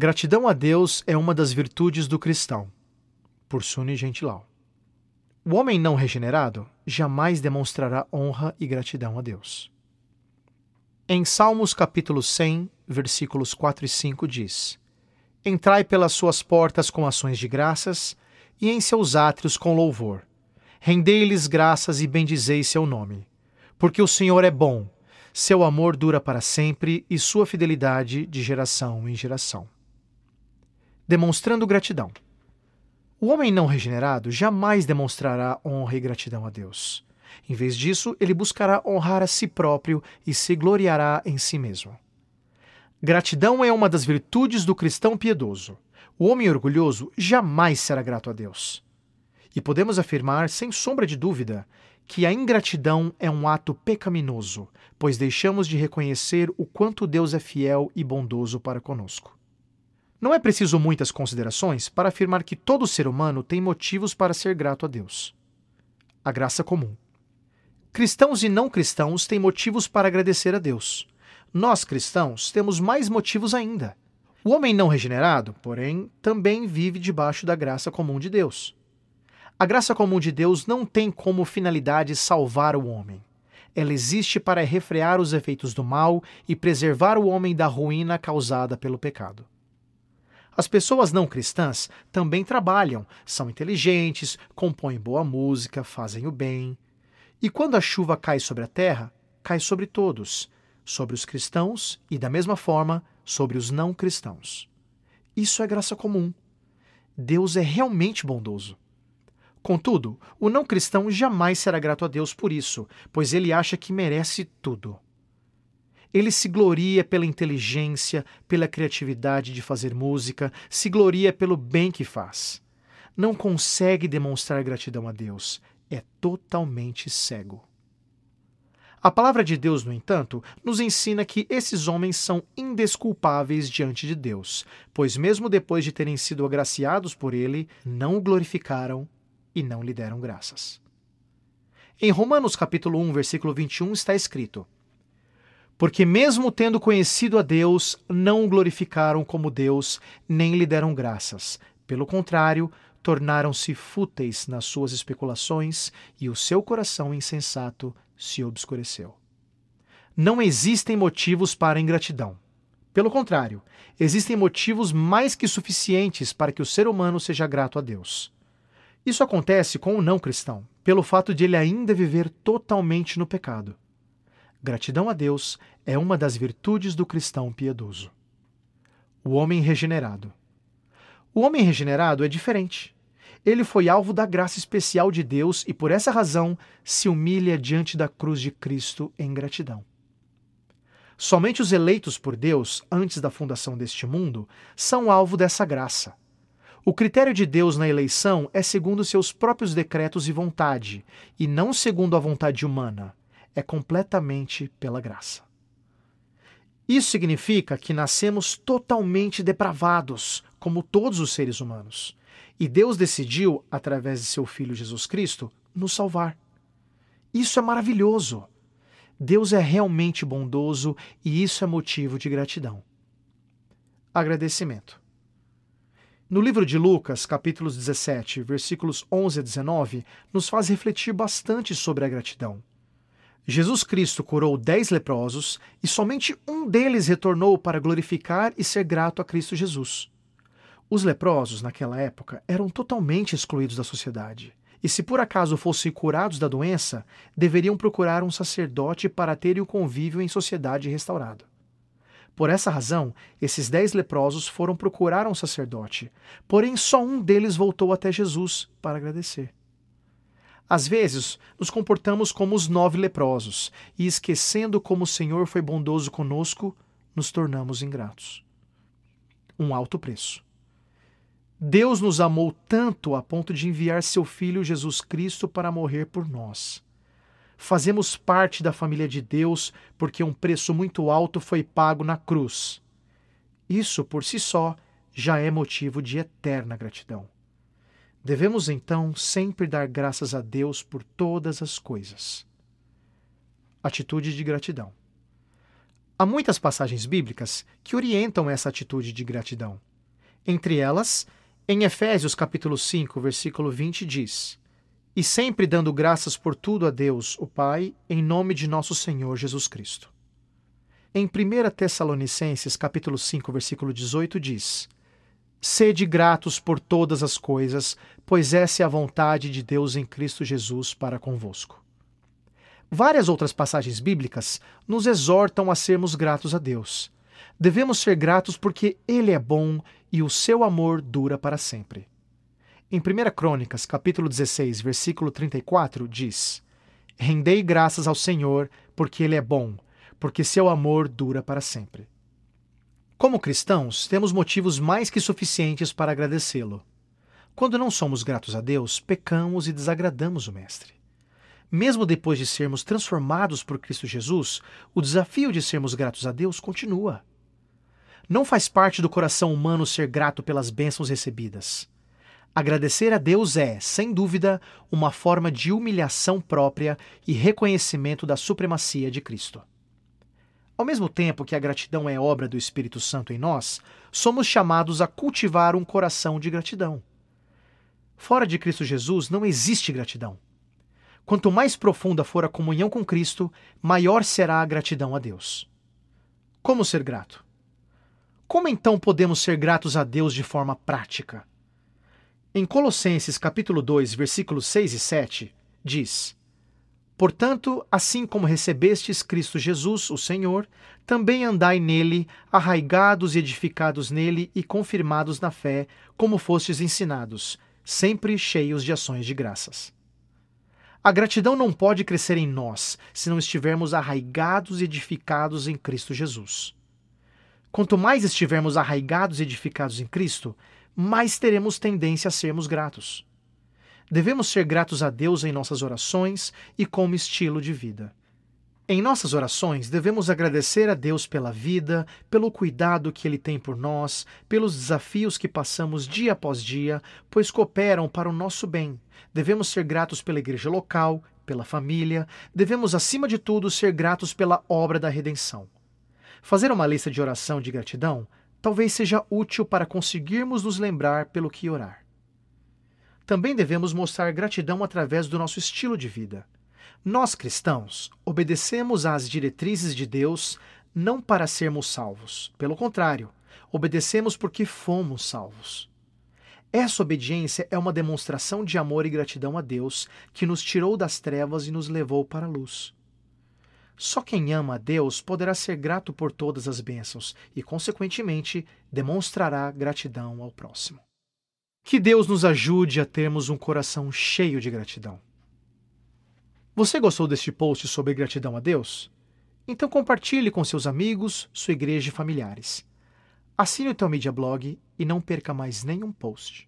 Gratidão a Deus é uma das virtudes do cristão. Por Suni Gentilau. O homem não regenerado jamais demonstrará honra e gratidão a Deus. Em Salmos capítulo 100, versículos 4 e 5 diz: Entrai pelas suas portas com ações de graças e em seus átrios com louvor. Rendei-lhes graças e bendizei seu nome. Porque o Senhor é bom, seu amor dura para sempre e sua fidelidade de geração em geração demonstrando gratidão. O homem não regenerado jamais demonstrará honra e gratidão a Deus. Em vez disso, ele buscará honrar a si próprio e se gloriará em si mesmo. Gratidão é uma das virtudes do cristão piedoso. O homem orgulhoso jamais será grato a Deus. E podemos afirmar, sem sombra de dúvida, que a ingratidão é um ato pecaminoso, pois deixamos de reconhecer o quanto Deus é fiel e bondoso para conosco. Não é preciso muitas considerações para afirmar que todo ser humano tem motivos para ser grato a Deus. A graça comum. Cristãos e não cristãos têm motivos para agradecer a Deus. Nós, cristãos, temos mais motivos ainda. O homem não regenerado, porém, também vive debaixo da graça comum de Deus. A graça comum de Deus não tem como finalidade salvar o homem. Ela existe para refrear os efeitos do mal e preservar o homem da ruína causada pelo pecado. As pessoas não cristãs também trabalham, são inteligentes, compõem boa música, fazem o bem. E quando a chuva cai sobre a terra, cai sobre todos, sobre os cristãos e, da mesma forma, sobre os não cristãos. Isso é graça comum. Deus é realmente bondoso. Contudo, o não cristão jamais será grato a Deus por isso, pois ele acha que merece tudo. Ele se gloria pela inteligência, pela criatividade de fazer música, se gloria pelo bem que faz. Não consegue demonstrar gratidão a Deus, é totalmente cego. A palavra de Deus, no entanto, nos ensina que esses homens são indesculpáveis diante de Deus, pois, mesmo depois de terem sido agraciados por Ele, não o glorificaram e não lhe deram graças. Em Romanos capítulo 1, versículo 21 está escrito: porque, mesmo tendo conhecido a Deus, não o glorificaram como Deus, nem lhe deram graças. Pelo contrário, tornaram-se fúteis nas suas especulações e o seu coração insensato se obscureceu. Não existem motivos para ingratidão. Pelo contrário, existem motivos mais que suficientes para que o ser humano seja grato a Deus. Isso acontece com o não cristão, pelo fato de ele ainda viver totalmente no pecado. Gratidão a Deus é uma das virtudes do cristão piedoso. O homem regenerado. O homem regenerado é diferente. Ele foi alvo da graça especial de Deus e, por essa razão, se humilha diante da cruz de Cristo em gratidão. Somente os eleitos por Deus, antes da fundação deste mundo, são alvo dessa graça. O critério de Deus na eleição é segundo seus próprios decretos e vontade, e não segundo a vontade humana é completamente pela graça. Isso significa que nascemos totalmente depravados, como todos os seres humanos. E Deus decidiu, através de seu Filho Jesus Cristo, nos salvar. Isso é maravilhoso. Deus é realmente bondoso e isso é motivo de gratidão. Agradecimento. No livro de Lucas, capítulos 17, versículos 11 a 19, nos faz refletir bastante sobre a gratidão. Jesus Cristo curou dez leprosos e somente um deles retornou para glorificar e ser grato a Cristo Jesus. Os leprosos, naquela época, eram totalmente excluídos da sociedade. E se por acaso fossem curados da doença, deveriam procurar um sacerdote para terem o convívio em sociedade restaurado. Por essa razão, esses dez leprosos foram procurar um sacerdote, porém só um deles voltou até Jesus para agradecer. Às vezes, nos comportamos como os nove leprosos, e esquecendo como o Senhor foi bondoso conosco, nos tornamos ingratos. Um alto preço. Deus nos amou tanto a ponto de enviar seu Filho Jesus Cristo para morrer por nós. Fazemos parte da família de Deus porque um preço muito alto foi pago na cruz. Isso, por si só, já é motivo de eterna gratidão. Devemos então sempre dar graças a Deus por todas as coisas. Atitude de gratidão. Há muitas passagens bíblicas que orientam essa atitude de gratidão. Entre elas, em Efésios capítulo 5, versículo 20 diz: "E sempre dando graças por tudo a Deus, o Pai, em nome de nosso Senhor Jesus Cristo." Em 1 Tessalonicenses capítulo 5, versículo 18 diz: Sede gratos por todas as coisas, pois essa é a vontade de Deus em Cristo Jesus para convosco. Várias outras passagens bíblicas nos exortam a sermos gratos a Deus. Devemos ser gratos porque Ele é bom e o seu amor dura para sempre. Em 1 Crônicas, capítulo 16, versículo 34, diz: Rendei graças ao Senhor, porque Ele é bom, porque seu amor dura para sempre. Como cristãos, temos motivos mais que suficientes para agradecê-lo. Quando não somos gratos a Deus, pecamos e desagradamos o Mestre. Mesmo depois de sermos transformados por Cristo Jesus, o desafio de sermos gratos a Deus continua. Não faz parte do coração humano ser grato pelas bênçãos recebidas. Agradecer a Deus é, sem dúvida, uma forma de humilhação própria e reconhecimento da supremacia de Cristo. Ao mesmo tempo que a gratidão é obra do Espírito Santo em nós, somos chamados a cultivar um coração de gratidão. Fora de Cristo Jesus não existe gratidão. Quanto mais profunda for a comunhão com Cristo, maior será a gratidão a Deus. Como ser grato? Como então podemos ser gratos a Deus de forma prática? Em Colossenses capítulo 2, versículos 6 e 7, diz: Portanto, assim como recebestes Cristo Jesus, o Senhor, também andai nele, arraigados e edificados nele e confirmados na fé, como fostes ensinados, sempre cheios de ações de graças. A gratidão não pode crescer em nós se não estivermos arraigados e edificados em Cristo Jesus. Quanto mais estivermos arraigados e edificados em Cristo, mais teremos tendência a sermos gratos. Devemos ser gratos a Deus em nossas orações e como estilo de vida. Em nossas orações, devemos agradecer a Deus pela vida, pelo cuidado que Ele tem por nós, pelos desafios que passamos dia após dia, pois cooperam para o nosso bem. Devemos ser gratos pela igreja local, pela família, devemos, acima de tudo, ser gratos pela obra da redenção. Fazer uma lista de oração de gratidão talvez seja útil para conseguirmos nos lembrar pelo que orar. Também devemos mostrar gratidão através do nosso estilo de vida. Nós cristãos obedecemos às diretrizes de Deus não para sermos salvos. Pelo contrário, obedecemos porque fomos salvos. Essa obediência é uma demonstração de amor e gratidão a Deus, que nos tirou das trevas e nos levou para a luz. Só quem ama a Deus poderá ser grato por todas as bênçãos e, consequentemente, demonstrará gratidão ao próximo. Que Deus nos ajude a termos um coração cheio de gratidão. Você gostou deste post sobre gratidão a Deus? Então compartilhe com seus amigos, sua igreja e familiares. Assine o Teu Media Blog e não perca mais nenhum post.